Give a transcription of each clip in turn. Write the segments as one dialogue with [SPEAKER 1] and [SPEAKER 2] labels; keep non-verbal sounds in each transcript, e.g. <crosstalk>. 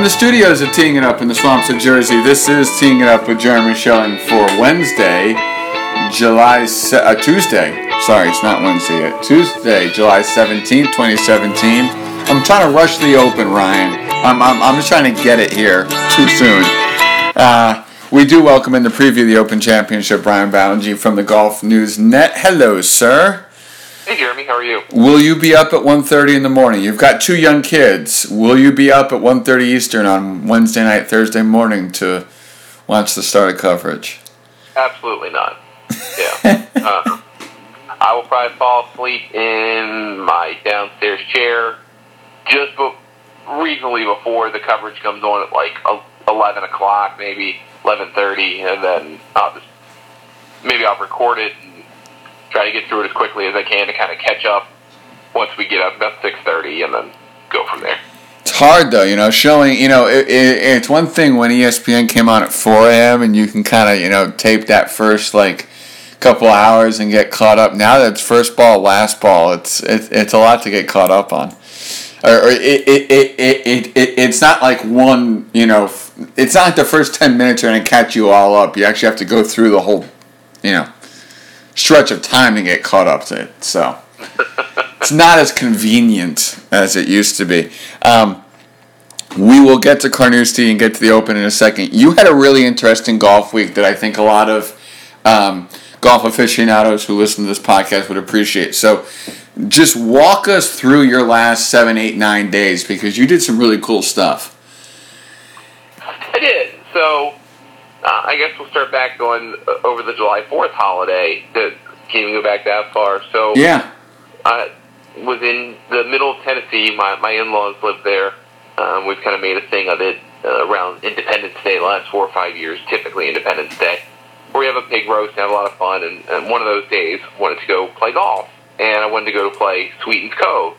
[SPEAKER 1] From the studios of Teeing It Up in the swamps of Jersey, this is Teeing It Up with Jeremy Schilling for Wednesday, July, se- uh, Tuesday. Sorry, it's not Wednesday yet. Tuesday, July 17th, 2017. I'm trying to rush the open, Ryan. I'm, I'm, I'm just trying to get it here too soon. Uh, we do welcome in the preview of the Open Championship, Brian Ballengee from the Golf News Net. Hello, sir.
[SPEAKER 2] Hey Jeremy, how are you?
[SPEAKER 1] Will you be up at 1.30 in the morning? You've got two young kids. Will you be up at 1.30 Eastern on Wednesday night, Thursday morning to watch the start of coverage?
[SPEAKER 2] Absolutely not. Yeah. <laughs> uh, I will probably fall asleep in my downstairs chair just be- reasonably before the coverage comes on at like 11 o'clock, maybe 11.30, and then I'll just, maybe I'll record it and try to get through it as quickly as I can to kind of catch up once we get up about 6.30 and then go from there.
[SPEAKER 1] It's hard though, you know, showing, you know, it, it, it's one thing when ESPN came on at 4 a.m. and you can kind of, you know, tape that first, like, couple hours and get caught up. Now that it's first ball, last ball, it's it, it's a lot to get caught up on. Or, or it, it, it, it, it, it's not like one, you know, it's not like the first 10 minutes are going to catch you all up. You actually have to go through the whole, you know, stretch of time to get caught up to it. So it's not as convenient as it used to be. Um, we will get to Carnoustie and get to the Open in a second. You had a really interesting golf week that I think a lot of um, golf aficionados who listen to this podcast would appreciate. So, just walk us through your last seven, eight, nine days because you did some really cool stuff.
[SPEAKER 2] I did. So uh, I guess we'll start back going uh, over the July 4th holiday. Can't even go back that far. So
[SPEAKER 1] Yeah.
[SPEAKER 2] I was in the middle of Tennessee. My, my in-laws live there. Um, we've kind of made a thing of it uh, around Independence Day the last four or five years, typically Independence Day, where we have a pig roast and have a lot of fun. And, and one of those days, wanted to go play golf. And I wanted to go to play Sweetens Cove.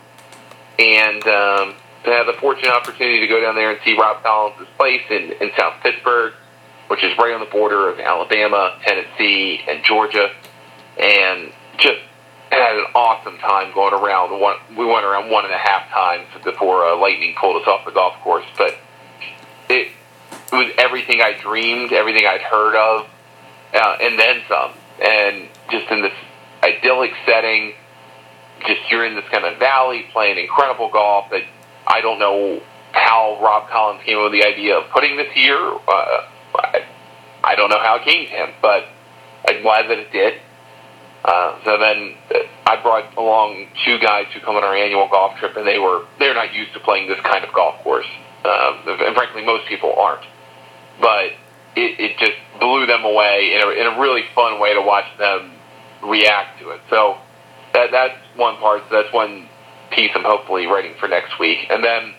[SPEAKER 2] And um, to have the fortunate opportunity to go down there and see Rob Collins' place in, in South Pittsburg, which is right on the border of Alabama, Tennessee, and Georgia. And just had an awesome time going around. One, we went around one and a half times before uh, lightning pulled us off the golf course. But it, it was everything I dreamed, everything I'd heard of, uh, and then some. And just in this idyllic setting, just you're in this kind of valley playing incredible golf that I don't know how Rob Collins came up with the idea of putting this here. Uh, I, I don't know how it came to him, but I'm glad that it did. Uh, so then uh, I brought along two guys who come on our annual golf trip, and they were they're not used to playing this kind of golf course, um, and frankly, most people aren't. But it, it just blew them away in a, in a really fun way to watch them react to it. So that that's one part. That's one piece I'm hopefully writing for next week, and then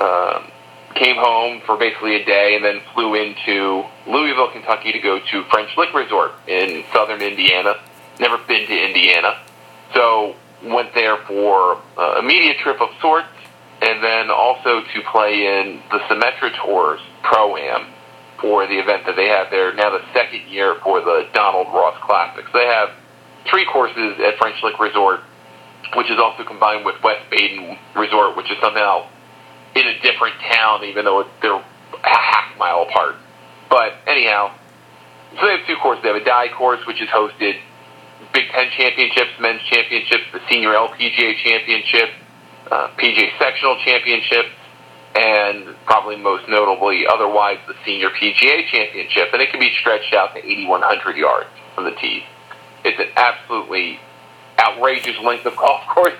[SPEAKER 2] um, came home for basically a day, and then flew into Louisville, Kentucky, to go to French Lick Resort in southern Indiana. Never been to Indiana, so went there for uh, a media trip of sorts, and then also to play in the Symetra Tours Pro Am for the event that they have there. Now the second year for the Donald Ross Classics. They have three courses at French Lick Resort, which is also combined with West Baden Resort, which is somehow in a different town, even though they're a half mile apart. But anyhow, so they have two courses. They have a Dye course, which is hosted Big Ten championships, men's championships, the senior LPGA championship, uh, PGA sectional championships, and probably most notably, otherwise, the senior PGA championship. And it can be stretched out to 8,100 yards from the tees. It's an absolutely outrageous length of golf <laughs> course,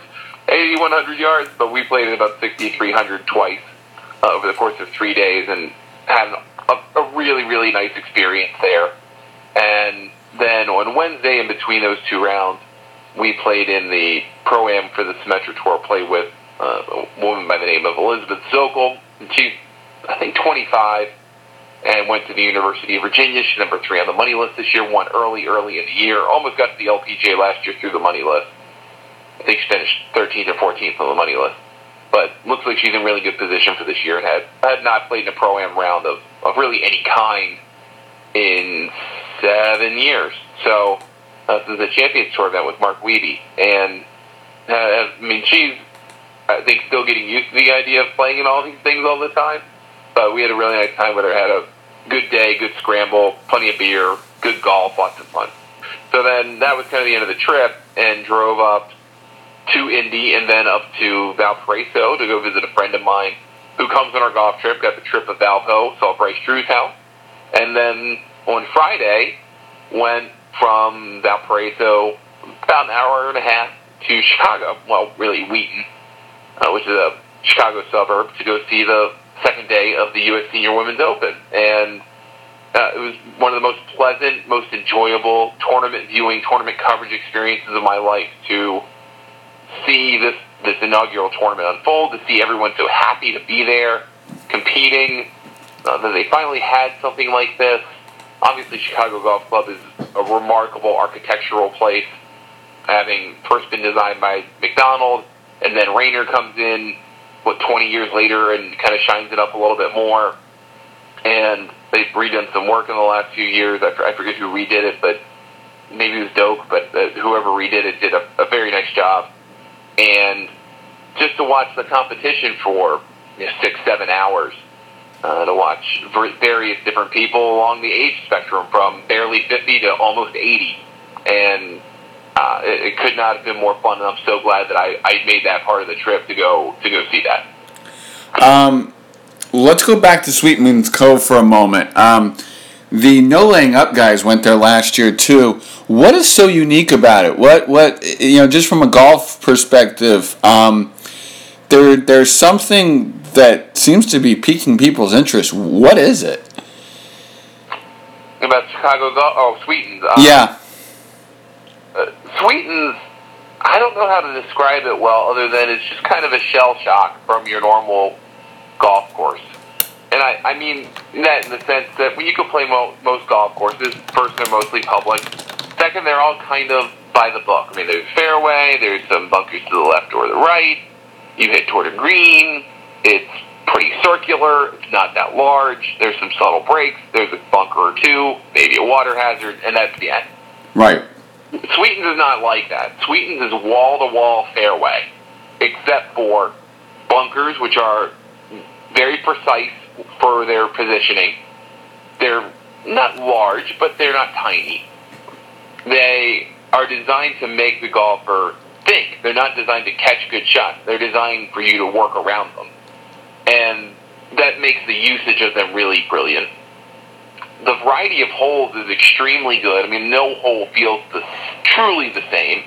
[SPEAKER 2] 8,100 yards, but we played it about 6,300 twice uh, over the course of three days and had a, a really, really nice experience there. And then on Wednesday, in between those two rounds, we played in the pro am for the Symetra Tour. Played with uh, a woman by the name of Elizabeth Szokol. And she's, I think, 25, and went to the University of Virginia. She's number three on the money list this year. Won early, early in the year. Almost got to the LPGA last year through the money list. I think she finished 13th or 14th on the money list. But looks like she's in really good position for this year had, had not played in a pro am round of, of really any kind in seven years. So uh, this is a Champions Tour event with Mark Wiebe, and uh, I mean she's I think still getting used to the idea of playing in all these things all the time. But we had a really nice time with her. Had a good day, good scramble, plenty of beer, good golf, lots of fun. So then that was kind of the end of the trip, and drove up to Indy and then up to Valparaiso to go visit a friend of mine who comes on our golf trip. Got the trip of Valpo, saw Bryce Drew's house, and then on Friday went from Valparaiso about an hour and a half to Chicago. Well, really Wheaton, uh, which is a Chicago suburb, to go see the second day of the U.S. Senior Women's Open, and uh, it was one of the most pleasant, most enjoyable tournament viewing, tournament coverage experiences of my life to see this this inaugural tournament unfold, to see everyone so happy to be there, competing, uh, that they finally had something like this. Obviously, Chicago Golf Club is a remarkable architectural place, having first been designed by Macdonald, and then Raynor comes in, what, 20 years later and kind of shines it up a little bit more. And they've redone some work in the last few years. I, I forget who redid it, but maybe it was Doak, but uh, whoever redid it did a, a very nice job. And just to watch the competition for you know, six, seven hours, uh, to watch various different people along the age spectrum from barely 50 to almost 80. And uh, it, it could not have been more fun, and I'm so glad that I, I made that part of the trip to go to go see that.
[SPEAKER 1] Um, let's go back to Sweetens Cove for a moment. Um, the no laying up guys went there last year too. What is so unique about it? What what you know, just from a golf perspective, um, there there's something that seems to be piquing people's interest. What is it?
[SPEAKER 2] About Chicago golf? Oh, Sweetens.
[SPEAKER 1] Um, yeah.
[SPEAKER 2] Uh, Sweetens. I don't know how to describe it well, other than it's just kind of a shell shock from your normal golf course. And I, I mean that in the sense that when you can play mo- most golf courses, first they're mostly public. Second, they're all kind of by the book. I mean, there's fairway, there's some bunkers to the left or the right. You hit toward a green. It's pretty circular. It's not that large. There's some subtle breaks. There's a bunker or two, maybe a water hazard, and that's the end.
[SPEAKER 1] Right.
[SPEAKER 2] Sweetens is not like that. Sweetens is wall to wall fairway, except for bunkers, which are very precise for their positioning. They're not large, but they're not tiny. They are designed to make the golfer think. They're not designed to catch good shots. They're designed for you to work around them. And that makes the usage of them really brilliant. The variety of holes is extremely good. I mean, no hole feels the, truly the same.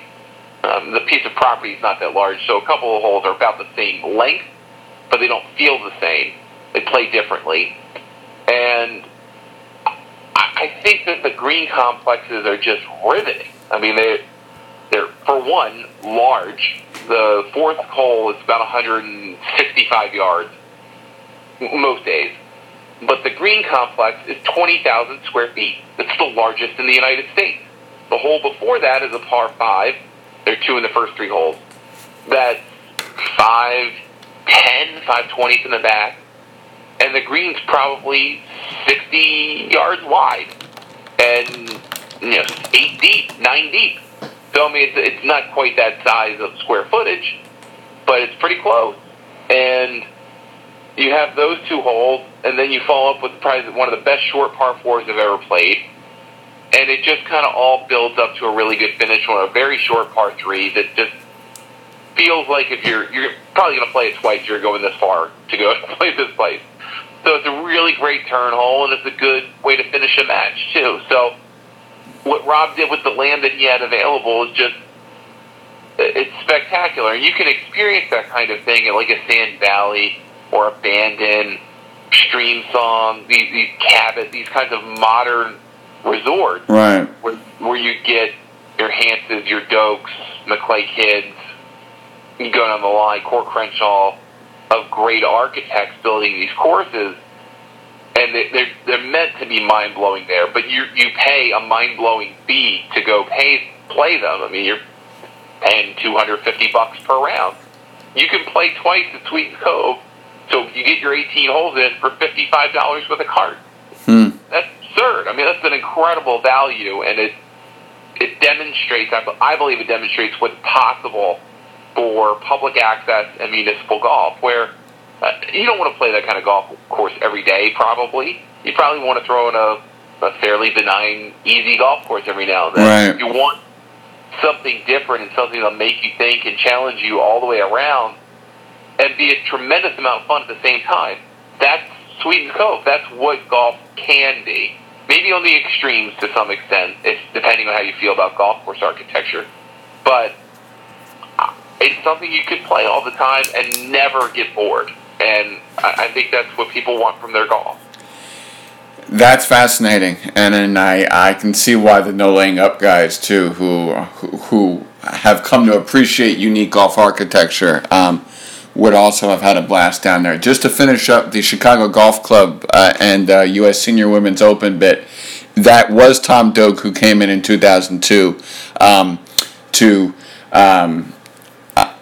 [SPEAKER 2] Um, the piece of property is not that large, so a couple of holes are about the same length, but they don't feel the same. They play differently. And I think that the green complexes are just riveting. I mean, they they're for one large. The fourth hole is about 165 yards most days, but the green complex is 20,000 square feet. It's the largest in the United States. The hole before that is a par five. There are two in the first three holes. That's 510, 520 in the back and the green's probably 60 yards wide and you know eight deep, nine deep. So I mean, it's, it's not quite that size of square footage, but it's pretty close. And you have those two holes, and then you follow up with probably one of the best short par fours I've ever played. And it just kind of all builds up to a really good finish on a very short par three that just feels like if you're you're probably going to play it twice, you're going this far to go <laughs> play this place. So it's a really great turn hole, and it's a good way to finish a match too. So what Rob did with the land that he had available is just it's spectacular. And you can experience that kind of thing at like a Sand Valley or a Bandon, Streamsong, these these cabins, these kinds of modern resorts,
[SPEAKER 1] right?
[SPEAKER 2] Where, where you get your Hanses, your Doaks, McLay Kidds, you go down the line, Coore Crenshaw of great architects building these courses, and they're they're meant to be mind blowing there. But you you pay a mind blowing fee to go pay play them. I mean, you're paying two hundred fifty bucks per round. You can play twice at Sweet Cove, so you get your eighteen holes in for fifty five dollars with a cart.
[SPEAKER 1] Hmm.
[SPEAKER 2] That's absurd. I mean, that's an incredible value, and it it demonstrates. I believe it demonstrates what's possible for public access and municipal golf, where uh, you don't want to play that kind of golf course every day. Probably, you probably want to throw in a, a fairly benign, easy golf course every now and then.
[SPEAKER 1] Right.
[SPEAKER 2] You want something different and something that'll make you think and challenge you all the way around, and be a tremendous amount of fun at the same time. That's Sweetens Cove. That's what golf can be. Maybe on the extremes to some extent, if, depending on how you feel about golf course architecture. But it's something you could play all the time and never get bored. And I, I think that's what people want from their golf.
[SPEAKER 1] That's fascinating, and, and I, I can see why the no laying up guys too, who who have come to appreciate unique golf architecture, um, would also have had a blast down there. Just to finish up the Chicago Golf Club uh, and uh, U.S. Senior Women's Open bit, that was Tom Doak who came in in 2002 um, to um,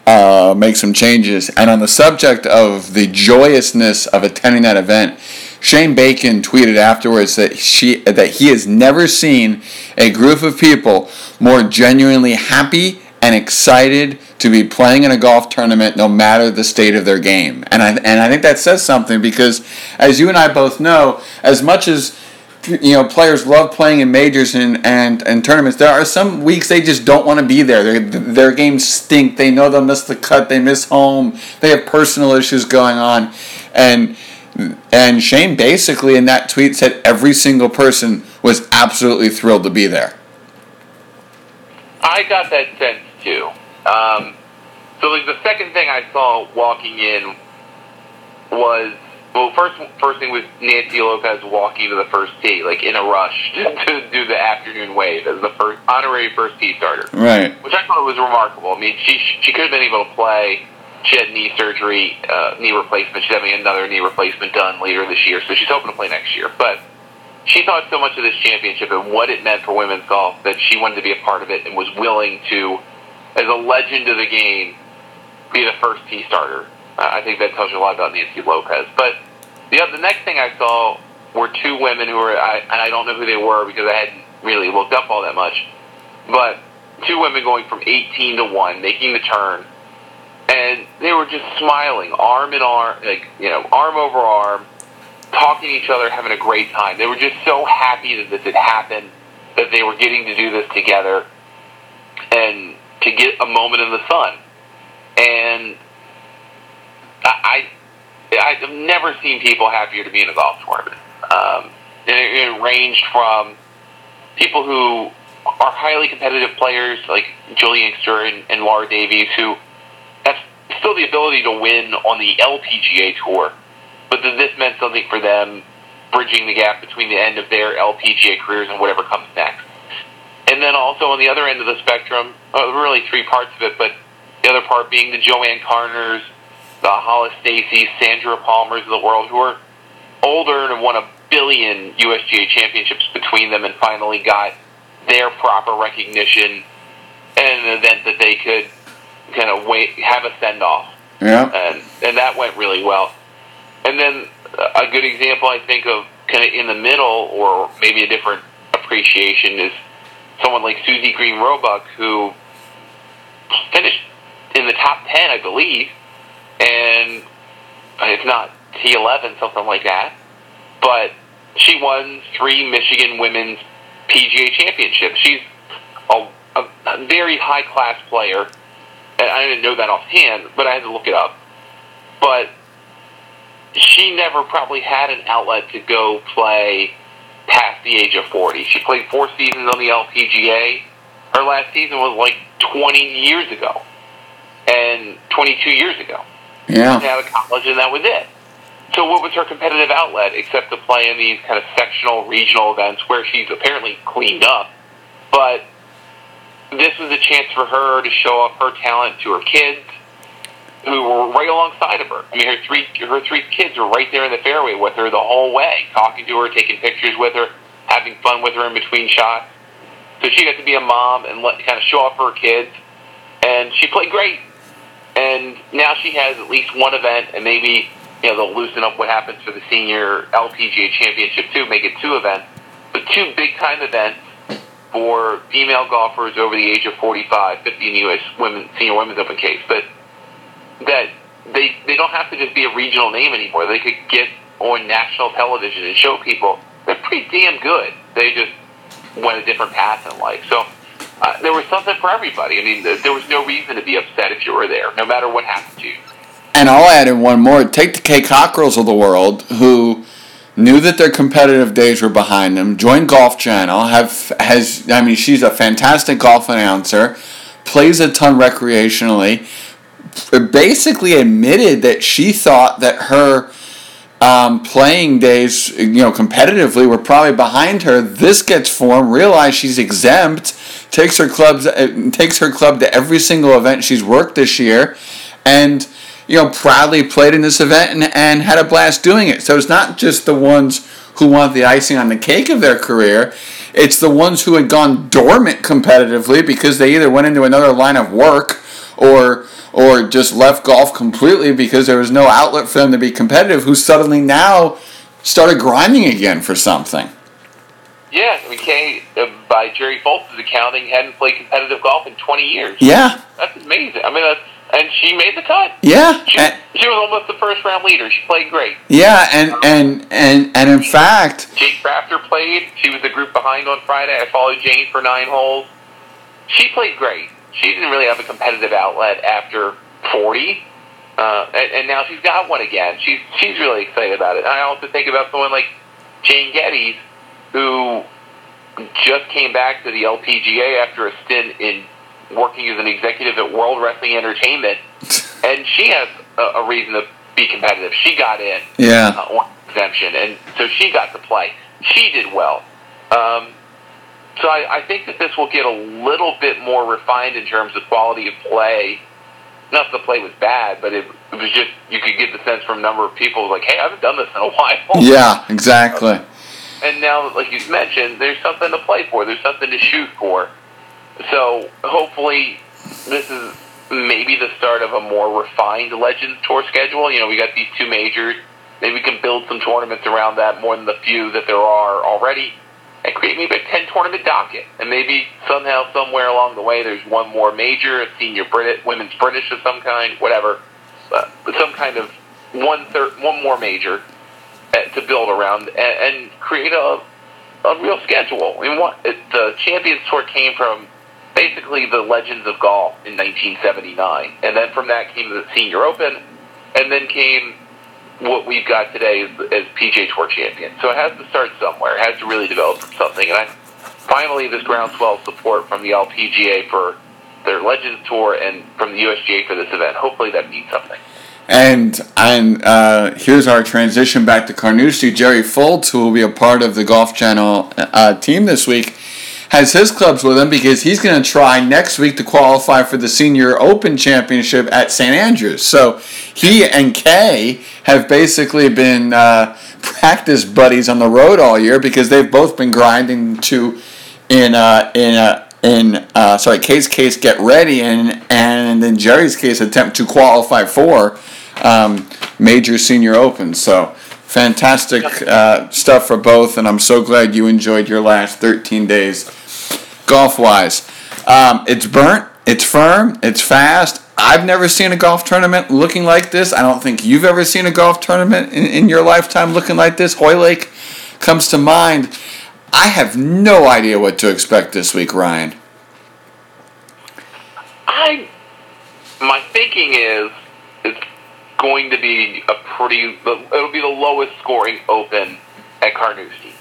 [SPEAKER 1] uh, make some changes. And on the subject of the joyousness of attending that event, Shane Bacon tweeted afterwards that she that he has never seen a group of people more genuinely happy and excited to be playing in a golf tournament no matter the state of their game. And I and I think that says something because as you and I both know, as much as you know players love playing in majors and, and, and tournaments. There are some weeks they just don't want to be there. Their, their games stink. They know they'll miss the cut. They miss home. They have personal issues going on. And and Shane basically in that tweet said every single person was absolutely thrilled to be there.
[SPEAKER 2] I got that sense too. Um, so like the second thing I saw walking in was well, first first thing was Nancy Lopez walking to the first tee, like in a rush <laughs> to, do the afternoon wave as the first honorary first tee starter.
[SPEAKER 1] Right.
[SPEAKER 2] Which I thought was remarkable. I mean, she she could have been able to play. She had knee surgery, uh, knee replacement. She's having another knee replacement done later this year, so she's hoping to play next year. But she thought so much of this championship and what it meant for women's golf that she wanted to be a part of it and was willing to, as a legend of the game, be the first tee starter. I think that tells you a lot about Nancy Lopez. But the the next thing I saw were two women who were, I, and I don't know who they were because I hadn't really looked up all that much, but two women going from 18 to 1, making the turn, and they were just smiling, arm in arm, like, you know, arm over arm, talking to each other, having a great time. They were just so happy that this had happened, that they were getting to do this together, and to get a moment in the sun. And I, I've never seen people happier to be in a golf tournament. Um, it, it ranged from people who are highly competitive players like Juli Inkster and, and Laura Davies, who have still the ability to win on the LPGA tour, but this meant something for them, bridging the gap between the end of their LPGA careers and whatever comes next. And then also on the other end of the spectrum, uh, really three parts of it, but the other part being the JoAnne Carners, the Hollis Stacy, Sandra Palmers of the world, who are older and have won a billion USGA championships between them, and finally got their proper recognition and an event that they could kind of wait have a send off.
[SPEAKER 1] Yeah.
[SPEAKER 2] And and that went really well. And then uh, a good example I think of kind of in the middle or maybe a different appreciation is someone like Suzy Green Roebuck who finished in the top 10 I believe and uh, if not T11 something like that but she won three Michigan women's PGA championships she's a, a, a very high class player and I didn't know that offhand, but I had to look it up. But she never probably had an outlet to go play past the age of 40. She played four seasons on the LPGA. Her last season was like 20 years ago, and 22 years ago.
[SPEAKER 1] Yeah.
[SPEAKER 2] Out of college, and that was it. So, what was her competitive outlet except to play in these kind of sectional, regional events where she's apparently cleaned up? But this was a chance for her to show off her talent to her kids, who were right alongside of her. I mean, her three her three kids were right there in the fairway with her the whole way, talking to her, taking pictures with her, having fun with her in between shots. So she got to be a mom and let, kind of show off her kids, and she played great. And now she has at least one event, and maybe you know they'll loosen up what happens for the senior LPGA championship too, make it two events, but two big time events for female golfers over the age of 45, 50 in the U.S. women senior women's open case, but that they they don't have to just be a regional name anymore. They could get on national television and show people they're pretty damn good. They just went a different path in life. So uh, there was something for everybody. I mean, there was no reason to be upset if you were there, no matter what happened to you.
[SPEAKER 1] And I'll add in one more. Take the Kay Cockerills of the world who knew that their competitive days were behind them. Joined Golf Channel. Have has I mean she's a fantastic golf announcer. Plays a ton recreationally. Basically admitted that she thought that her um, playing days, you know, competitively were probably behind her. This gets formed. Realize she's exempt. Takes her clubs. Uh, takes her club to every single event she's worked this year, and you know, proudly played in this event and, and had a blast doing it. So it's not just the ones who want the icing on the cake of their career. It's the ones who had gone dormant competitively because they either went into another line of work or or just left golf completely because there was no outlet for them to be competitive who suddenly now started grinding again for something.
[SPEAKER 2] Yeah, I mean, Kay, uh, by Jerry Foltz's accounting, hadn't played competitive golf in 20 years.
[SPEAKER 1] Yeah.
[SPEAKER 2] That's amazing. I mean, that's and she made the cut.
[SPEAKER 1] Yeah,
[SPEAKER 2] she,
[SPEAKER 1] and,
[SPEAKER 2] she was almost the first round leader. She played great.
[SPEAKER 1] Yeah, and and and and in fact,
[SPEAKER 2] Jane Crafter played. She was a group behind on Friday. I followed Jane for nine holes. She played great. She didn't really have a competitive outlet after forty, uh, and, and now she's got one again. She's she's really excited about it. And I also think about someone like Jane Geddes, who just came back to the LPGA after a stint in working as an executive at World Wrestling Entertainment, <laughs> and she has a, a reason to be competitive. She got in,
[SPEAKER 1] yeah,
[SPEAKER 2] uh, on exemption, and so she got to play. She did well. Um, so I, I think that this will get a little bit more refined in terms of quality of play. Not that the play was bad, but it, it was just you could get the sense from a number of people like, "Hey, I haven't done this in a <laughs> while."
[SPEAKER 1] Yeah, exactly.
[SPEAKER 2] And now, like you mentioned, there's something to play for. There's something to shoot for. So hopefully, this is maybe the start of a more refined Legends Tour schedule. You know, we got these two majors. Maybe we can build some tournaments around that more than the few that there are already, and create maybe a ten tournament docket. And maybe somehow, somewhere along the way, there's one more major, a senior Brit, women's British of some kind, whatever, uh, some kind of one third, one more major to build around and, and create a a real schedule. I mean, what the Champions Tour came from basically the Legends of Golf in 1979, and then from that came the Senior Open, and then came what we've got today as, as PGA Tour champion. So it has to start somewhere. It has to really develop from something. And I, finally, this groundswell support from the LPGA for their Legends Tour and from the USGA for this event. Hopefully, that means something.
[SPEAKER 1] And and uh, here's our transition back to Carnoustie. Jerry Foltz, who will be a part of the Golf Channel uh, team this week, has his clubs with him because he's going to try next week to qualify for the Senior Open Championship at St. Andrews. So he and Kay have basically been uh, practice buddies on the road all year because they've both been grinding to in uh, in uh, in uh, sorry Kay's case get ready and and in Jerry's case attempt to qualify for um, major senior opens. So fantastic uh, stuff for both, and I'm so glad you enjoyed your last 13 days golf wise. Um, it's burnt, it's firm, it's fast. I've never seen a golf tournament looking like this. I don't think you've ever seen a golf tournament in, in your lifetime looking like this. Hoylake comes to mind. I have no idea what to expect this week, Ryan.
[SPEAKER 2] I my thinking is going to be a pretty. It'll be the lowest scoring Open at Carnoustie.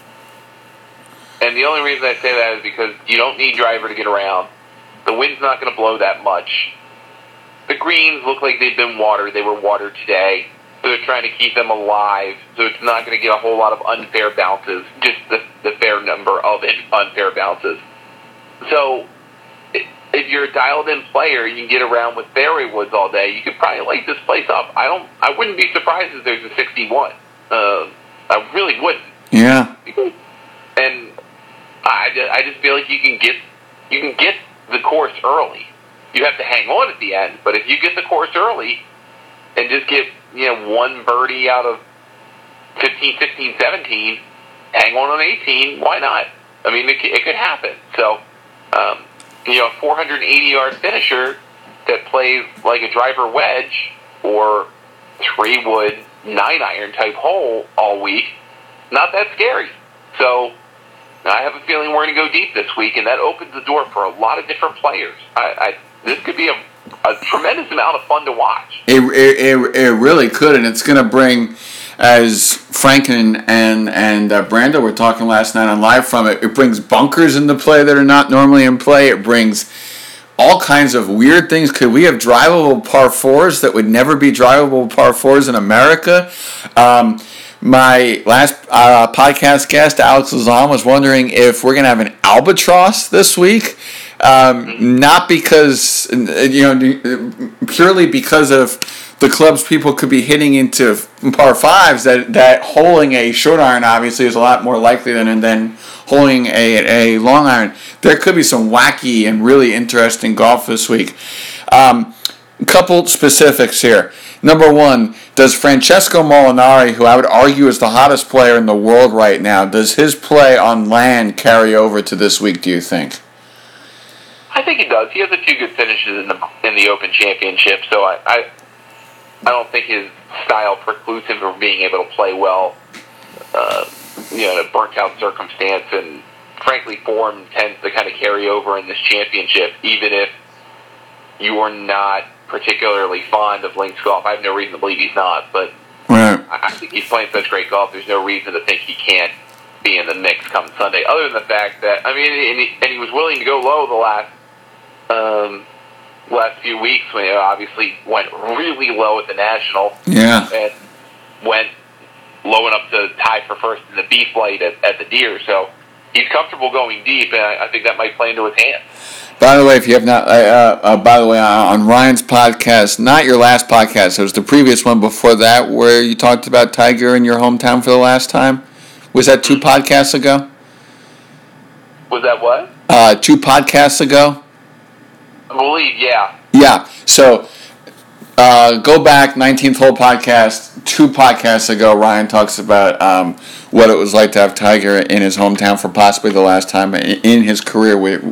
[SPEAKER 2] And the only reason I say that is because you don't need driver to get around. The wind's not going to blow that much. The greens look like they've been watered. They were watered today. So they're trying to keep them alive. So it's not going to get a whole lot of unfair bounces, just the, the fair number of unfair bounces. So if you're a dialed in player, you can get around with fairway woods all day. You could probably light this place up. I don't. I wouldn't be surprised if there's a 61. Uh, I really wouldn't.
[SPEAKER 1] Yeah.
[SPEAKER 2] And I just, I just feel like you can get you can get the course early. You have to hang on at the end, but if you get the course early and just get you know one birdie out of 15, 16, 17, hang on on 18, why not? I mean, it, it could happen. So. Um, you know, 480 yard finisher that plays like a driver wedge or three wood, nine iron type hole all week, not that scary. So I have a feeling we're going to go deep this week, and that opens the door for a lot of different players. I, I this could be a, a tremendous amount of fun to watch.
[SPEAKER 1] It, it, it, it really could, and it's going to bring, as Franken and and, uh, Brandel were talking last night on live from it, it brings bunkers into play that are not normally in play. It brings all kinds of weird things. Could we have drivable par fours that would never be drivable par fours in America? Um, my last uh, podcast guest, Alex Lazan, was wondering if we're going to have an albatross this week. Um, not because, you know, purely because of the clubs people could be hitting into par fives, that, that holding a short iron obviously is a lot more likely than, than holding a, a long iron. There could be some wacky and really interesting golf this week. Um, couple specifics here. Number one, does Francesco Molinari, who I would argue is the hottest player in the world right now, does his play on land carry over to this week? Do you think?
[SPEAKER 2] I think he does. He has a few good finishes in the in the Open Championship, so I I, I don't think his style precludes him from being able to play well. Uh, you know, in a burnt out circumstance, and frankly, form tends to kind of carry over in this championship, even if you are not particularly fond of Links golf. I have no reason to believe he's not, but
[SPEAKER 1] right.
[SPEAKER 2] I think he's playing such great golf. There's no reason to think he can't be in the mix come Sunday. Other than the fact that I mean, and he, and he was willing to go low the last um, last few weeks when he obviously went really low at the national.
[SPEAKER 1] Yeah,
[SPEAKER 2] and went low enough to tie for first in the B flight at, at the Deere. So he's comfortable going deep, and I, I think that might play into his hands.
[SPEAKER 1] By the way, if you have not, uh, uh, uh by the way, on Ryan's podcast, not your last podcast, it was the previous one before that, where you talked about Tiger in your hometown for the last time. Was that two podcasts ago?
[SPEAKER 2] Was that what?
[SPEAKER 1] Uh, two podcasts ago.
[SPEAKER 2] I believe, yeah.
[SPEAKER 1] Yeah. So uh, go back, 19th hole podcast, two podcasts ago, Ryan talks about um, what it was like to have Tiger in his hometown for possibly the last time in his career with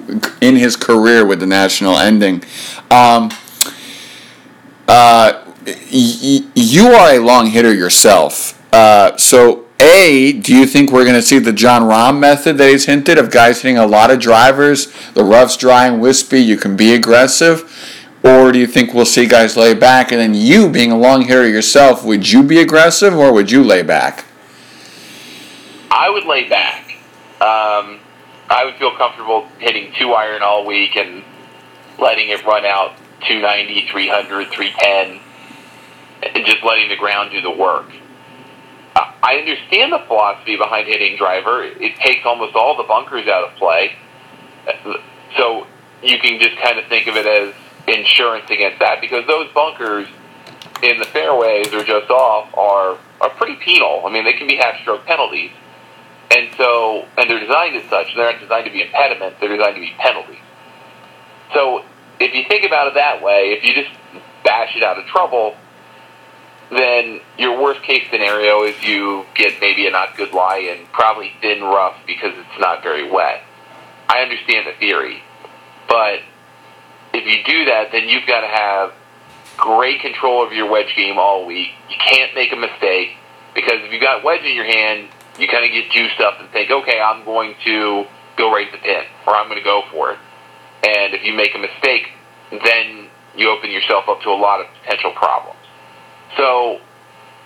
[SPEAKER 1] in his career with the national ending. Um, uh, you are a long hitter yourself, uh, so a, do you think we're going to see the Jon Rahm method that he's hinted of guys hitting a lot of drivers, the rough's dry and wispy, you can be aggressive? Or do you think we'll see guys lay back and then you, being a long hitter yourself, would you be aggressive or would you lay back?
[SPEAKER 2] I would lay back. Um, I would feel comfortable hitting two iron all week and letting it run out 290, 300, 310, and just letting the ground do the work. I understand the philosophy behind hitting driver. It takes almost all the bunkers out of play. So you can just kind of think of it as insurance against that because those bunkers in the fairways or just off are are pretty penal. I mean, they can be half stroke penalties. And so, and they're designed as such. They're not designed to be impediments. They're designed to be penalties. So, if you think about it that way, if you just bash it out of trouble, then your worst case scenario is you get maybe a not good lie and probably thin rough because it's not very wet. I understand the theory, but if you do that, then you've got to have great control of your wedge game all week. You can't make a mistake because if you got wedge in your hand, you kind of get juiced up and think, okay, I'm going to go right the pin or I'm going to go for it. And if you make a mistake, then you open yourself up to a lot of potential problems. So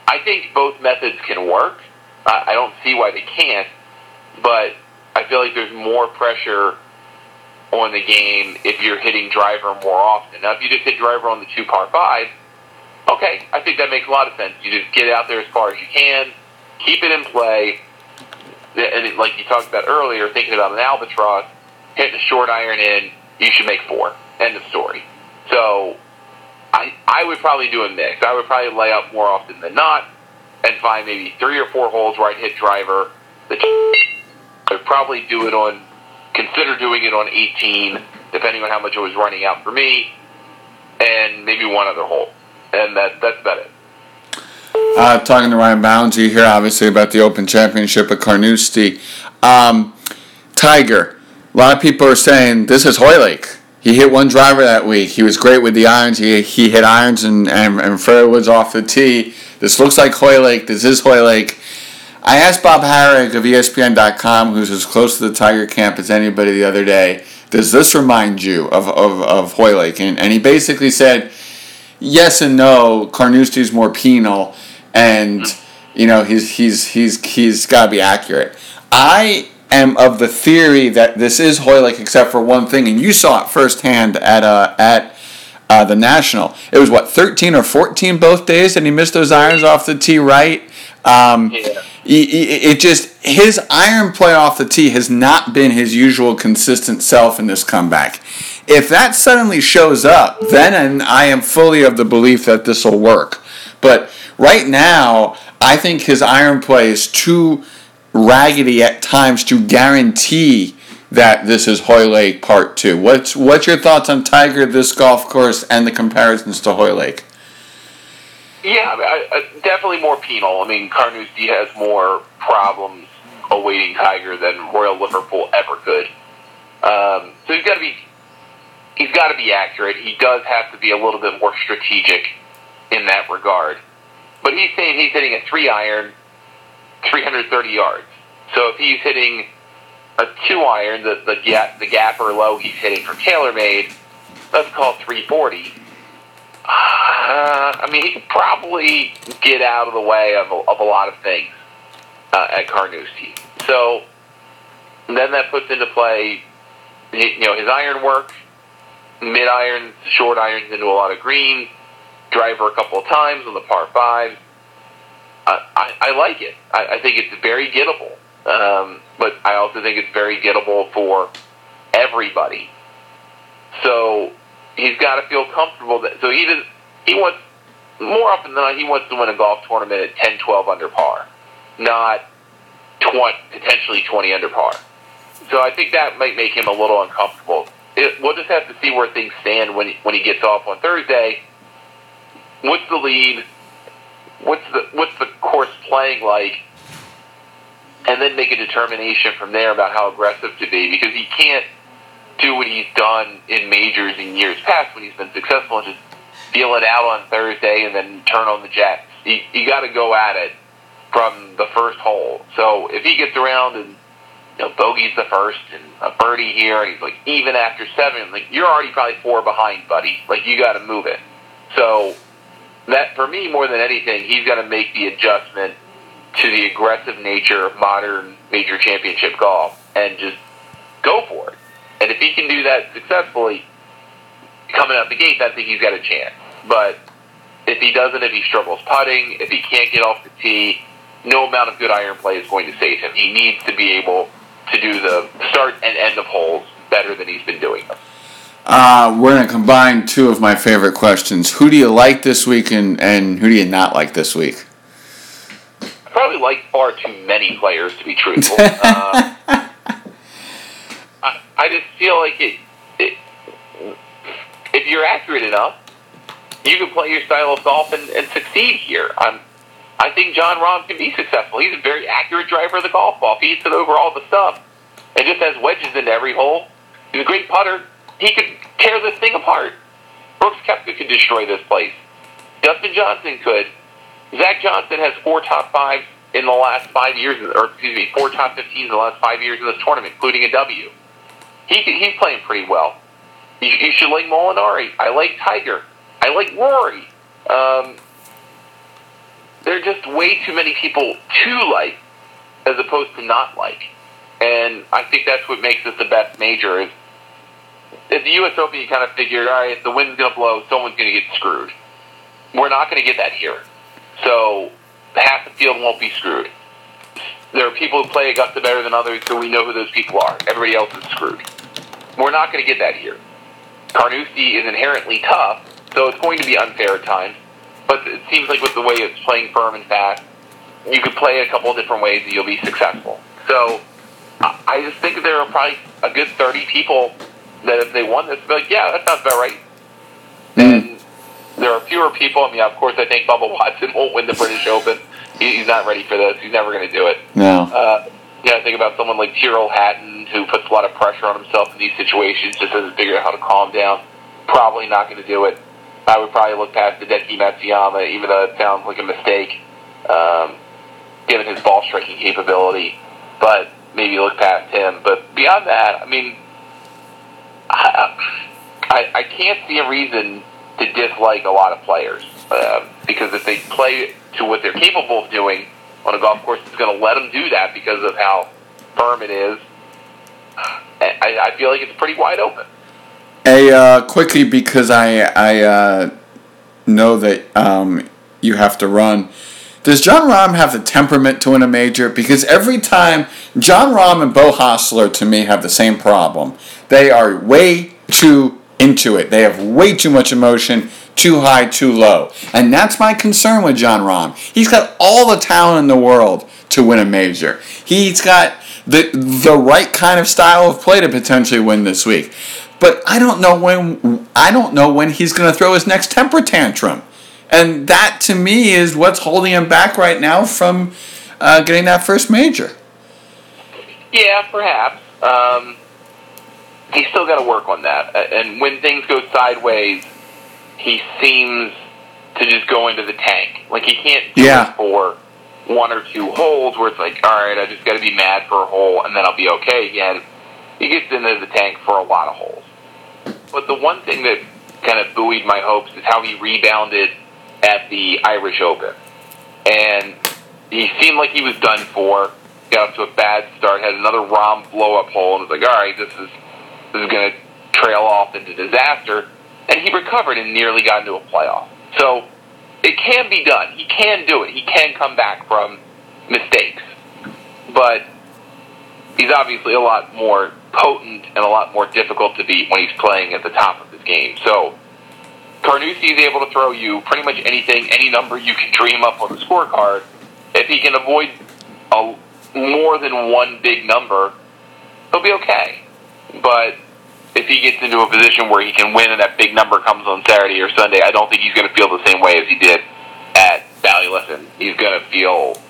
[SPEAKER 2] I think both methods can work. I don't see why they can't, but I feel like there's more pressure on the game if you're hitting driver more often. Now, if you just hit driver on the two par five, okay, I think that makes a lot of sense. You just get out there as far as you can, keep it in play, and like you talked about earlier, thinking about an albatross, hit the short iron in, you should make four. End of story. So I I would probably do a mix. I would probably lay up more often than not, and find maybe three or four holes where I'd hit driver. I'd probably do it on consider doing it on 18, depending on how much it was running out for me, and maybe one other hole, and that that's about it.
[SPEAKER 1] Uh, talking to Ryan Bounty here, obviously about the Open Championship at Carnoustie. Um, Tiger. A lot of people are saying this is Hoylake. He hit one driver that week. He was great with the irons. He, he hit irons and, and, and off the tee. This looks like Hoylake. This is Hoylake. I asked Bob Harig of ESPN.com, who's as close to the Tiger camp as anybody the other day, does this remind you of, of, of Hoylake? And, and he basically said, yes and no. Carnoustie is more penal, and you know he's he's he's he's got to be accurate. I am of the theory that this is Hoylake, except for one thing, and you saw it firsthand at uh, at uh, the National. It was what thirteen or fourteen both days, and he missed those irons off the tee right. Um,
[SPEAKER 2] Yeah.
[SPEAKER 1] it just his iron play off the tee has not been his usual consistent self in this comeback. If that suddenly shows up, then I am fully of the belief that this will work. But right now, I think his iron play is too raggedy at times to guarantee that this is Hoylake Part Two. What's what's your thoughts on Tiger, this golf course, and the comparisons to Hoylake?
[SPEAKER 2] Yeah, I I, definitely more penal. I mean, Carnoustie has more problems awaiting Tiger than Royal Liverpool ever could. Um, so he's got to be he's got to be accurate. He does have to be a little bit more strategic in that regard. But he's saying he's hitting a three iron, 330 yards. So if he's hitting a two iron, the the gap the gap or low he's hitting for TaylorMade, let's call it 340. Uh, I mean, he could probably get out of the way of a, of a lot of things uh, at Carnoustie. So then that puts into play, you know, his iron work, mid irons, short irons into a lot of green, driver a couple of times on the par five. I, I, I like it. I, I think it's very gettable, um, but I also think it's very gettable for everybody. So he's got to feel comfortable that so he does he wants more often than not he wants to win a golf tournament at 10 12 under par not 20 potentially 20 under par so i think that might make him a little uncomfortable it, we'll just have to see where things stand when when he gets off on thursday what's the lead what's the what's the course playing like and then make a determination from there about how aggressive to be because he can't do what he's done in majors in years past when he's been successful and just feel it out on Thursday and then turn on the jets. You, you got to go at it from the first hole. So if he gets around and you know bogey's the first and a birdie here and he's like even after seven, like you're already probably four behind, buddy. Like you got to move it. So that for me more than anything, he's got to make the adjustment to the aggressive nature of modern major championship golf and just go for it. And if he can do that successfully, coming out the gate, I think he's got a chance. But if he doesn't, if he struggles putting, if he can't get off the tee, no amount of good iron play is going to save him. He needs to be able to do the start and end of holes better than he's been doing them.
[SPEAKER 1] Uh, we're going to combine two of my favorite questions. Who do you like this week, and, and who do you not like this week?
[SPEAKER 2] I probably like far too many players, to be truthful. <laughs> uh, I, I just feel like it, it. If you're accurate enough, you can play your style of golf and, and succeed here. I'm, I think Jon Rahm can be successful. He's a very accurate driver of the golf ball. He hits it over all the stuff and just has wedges into every hole, he's a great putter. He could tear this thing apart. Brooks Koepka could destroy this place. Dustin Johnson could. Zach Johnson has four top fives in the last five years, or excuse me, four top 15s in the last five years in this tournament, including a W. He he's playing pretty well. You, you should like Molinari. I like Tiger. I like Rory. Um, there are just way too many people to like as opposed to not like. And I think that's what makes this the best major is at the US Open you kind of figured, all right, the wind's gonna blow, someone's gonna get screwed. We're not gonna get that here. So half the field won't be screwed. There are people who play Augusta better than others, so we know who those people are. Everybody else is screwed. We're not going to get that here. Carnoustie is inherently tough, so it's going to be unfair at times. But it seems like with the way it's playing firm and fast, you could play a couple of different ways and you'll be successful. So I just think there are probably a good 30 people that if they won this, be like, yeah, that sounds about right. And there are fewer people. I mean, of course, I think Bubba <laughs> Watson won't win the British Open. He, he's not ready for this. He's never going to do it.
[SPEAKER 1] No.
[SPEAKER 2] Uh, you know, think about someone like Tyrrell Hatton, who puts a lot of pressure on himself in these situations, just doesn't figure out how to calm down. Probably not going to do it. I would probably look past Hideki Matsuyama, even though it sounds like a mistake, um, given his ball striking capability. But maybe look past him. But beyond that, I mean, I, I, can't see a reason to dislike a lot of players uh, because if they play to what they're capable of doing on a golf course, it's going to let them do that because of how firm it is. I, I feel like it's pretty wide open.
[SPEAKER 1] Hey, uh, quickly because I I uh, know that um, you have to run. Does Jon Rahm have the temperament to win a major? Because every time Jon Rahm and Beau Hossler to me have the same problem. They are way too into it. They have way too much emotion, too high, too low. And that's my concern with Jon Rahm. He's got all the talent in the world to win a major. He's got the the right kind of style of play to potentially win this week. But I don't know when I don't know when he's going to throw his next temper tantrum. And that to me is what's holding him back right now from uh, getting that first major.
[SPEAKER 2] Yeah, perhaps. Um, he's still got to work on that. And when things go sideways, he seems to just go into the tank. Like he can't do
[SPEAKER 1] Yeah.
[SPEAKER 2] it for one or two holes where it's like, all right, I just got to be mad for a hole and then I'll be okay again. He gets into the tank for a lot of holes. But the one thing that kind of buoyed my hopes is how he rebounded the Irish Open. And he seemed like he was done for. Got off to a bad start, had another Rahm blow up hole, and was like, all right, this is this is going to trail off into disaster. And he recovered and nearly got into a playoff. So it can be done. He can do it. He can come back from mistakes. But he's obviously a lot more potent and a lot more difficult to beat when he's playing at the top of his game. So Carnoustie is able to throw you pretty much anything, any number you can dream up on the scorecard. If he can avoid a, more than one big number, he'll be okay. But if he gets into a position where he can win and that big number comes on Saturday or Sunday, I don't think he's going to feel the same way as he did at Ballyliffin. He's going to feel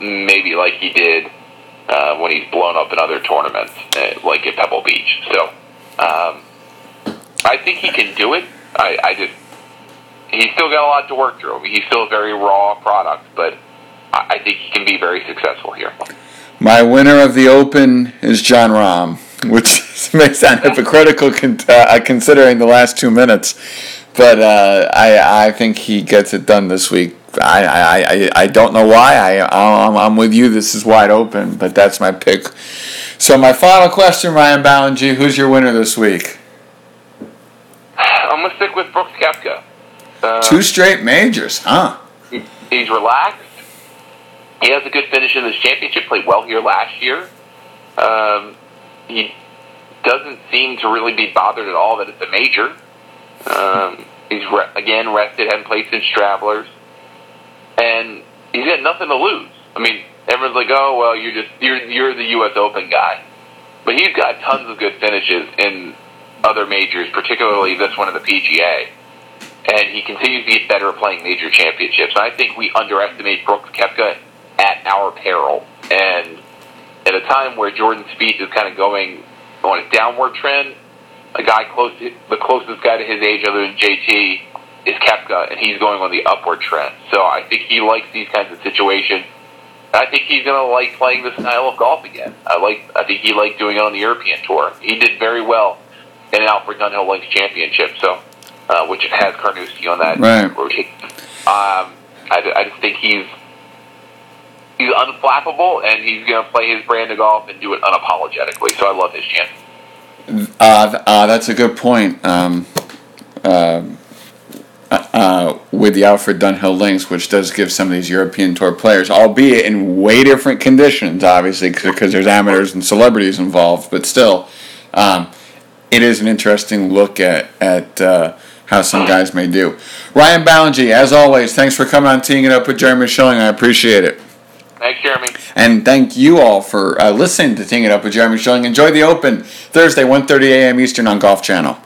[SPEAKER 2] maybe like he did uh, when he's blown up in other tournaments, uh, like at Pebble Beach. So um, I think he can do it. I, I just he's still got a lot to work through. He's still a very raw product, but I, I think he can be very successful here.
[SPEAKER 1] My winner of the Open is Jon Rahm, which <laughs> may sound hypocritical con- uh, considering the last two minutes, but uh, I I think he gets it done this week. I I, I, I don't know why. I I'm, I'm with you. This is wide open, but that's my pick. So my final question, Ryan Ballengee, who's your winner this week?
[SPEAKER 2] I'm gonna stick with Brooks Koepka. Uh,
[SPEAKER 1] Two straight majors, huh?
[SPEAKER 2] he- he's relaxed. He has a good finish in this championship. Played well here last year. Um, he doesn't seem to really be bothered at all that it's a major. Um, he's re- again rested, hadn't played since Travelers, and he's got nothing to lose. I mean, everyone's like, "Oh, well, you're just you're you're the U.S. Open guy," but he's got tons of good finishes in other majors, particularly this one in the PGA. And he continues to get better at playing major championships. And I think we underestimate Brooks Koepka at our peril. And at a time where Jordan Spieth is kind of going on a downward trend, a guy close the closest guy to his age other than JT is Koepka, and he's going on the upward trend. So I think he likes these kinds of situations. I think he's going to like playing this style of golf again. I like. I think he liked doing it on the European tour. He did very well in an Alfred Dunhill Links Championship. So, uh, which has Carnoustie on that
[SPEAKER 1] Right.
[SPEAKER 2] rotation. Um, I, I just think he's he's unflappable, and he's going to play his brand of golf and do it unapologetically. So I love his chance.
[SPEAKER 1] Uh, uh, that's a good point. Um, um, uh, uh, with the Alfred Dunhill links, which does give some of these European Tour players, albeit in way different conditions, obviously, because there's amateurs and celebrities involved, but still, um, it is an interesting look at at uh, how some guys may do. Ryan Ballengee, as always, thanks for coming on Teeing It Up with Jeremy Schilling. I appreciate it.
[SPEAKER 2] Thanks, Jeremy.
[SPEAKER 1] And thank you all for uh, listening to Teeing It Up with Jeremy Schilling. Enjoy the Open Thursday, 1.30 a.m. Eastern on Golf Channel.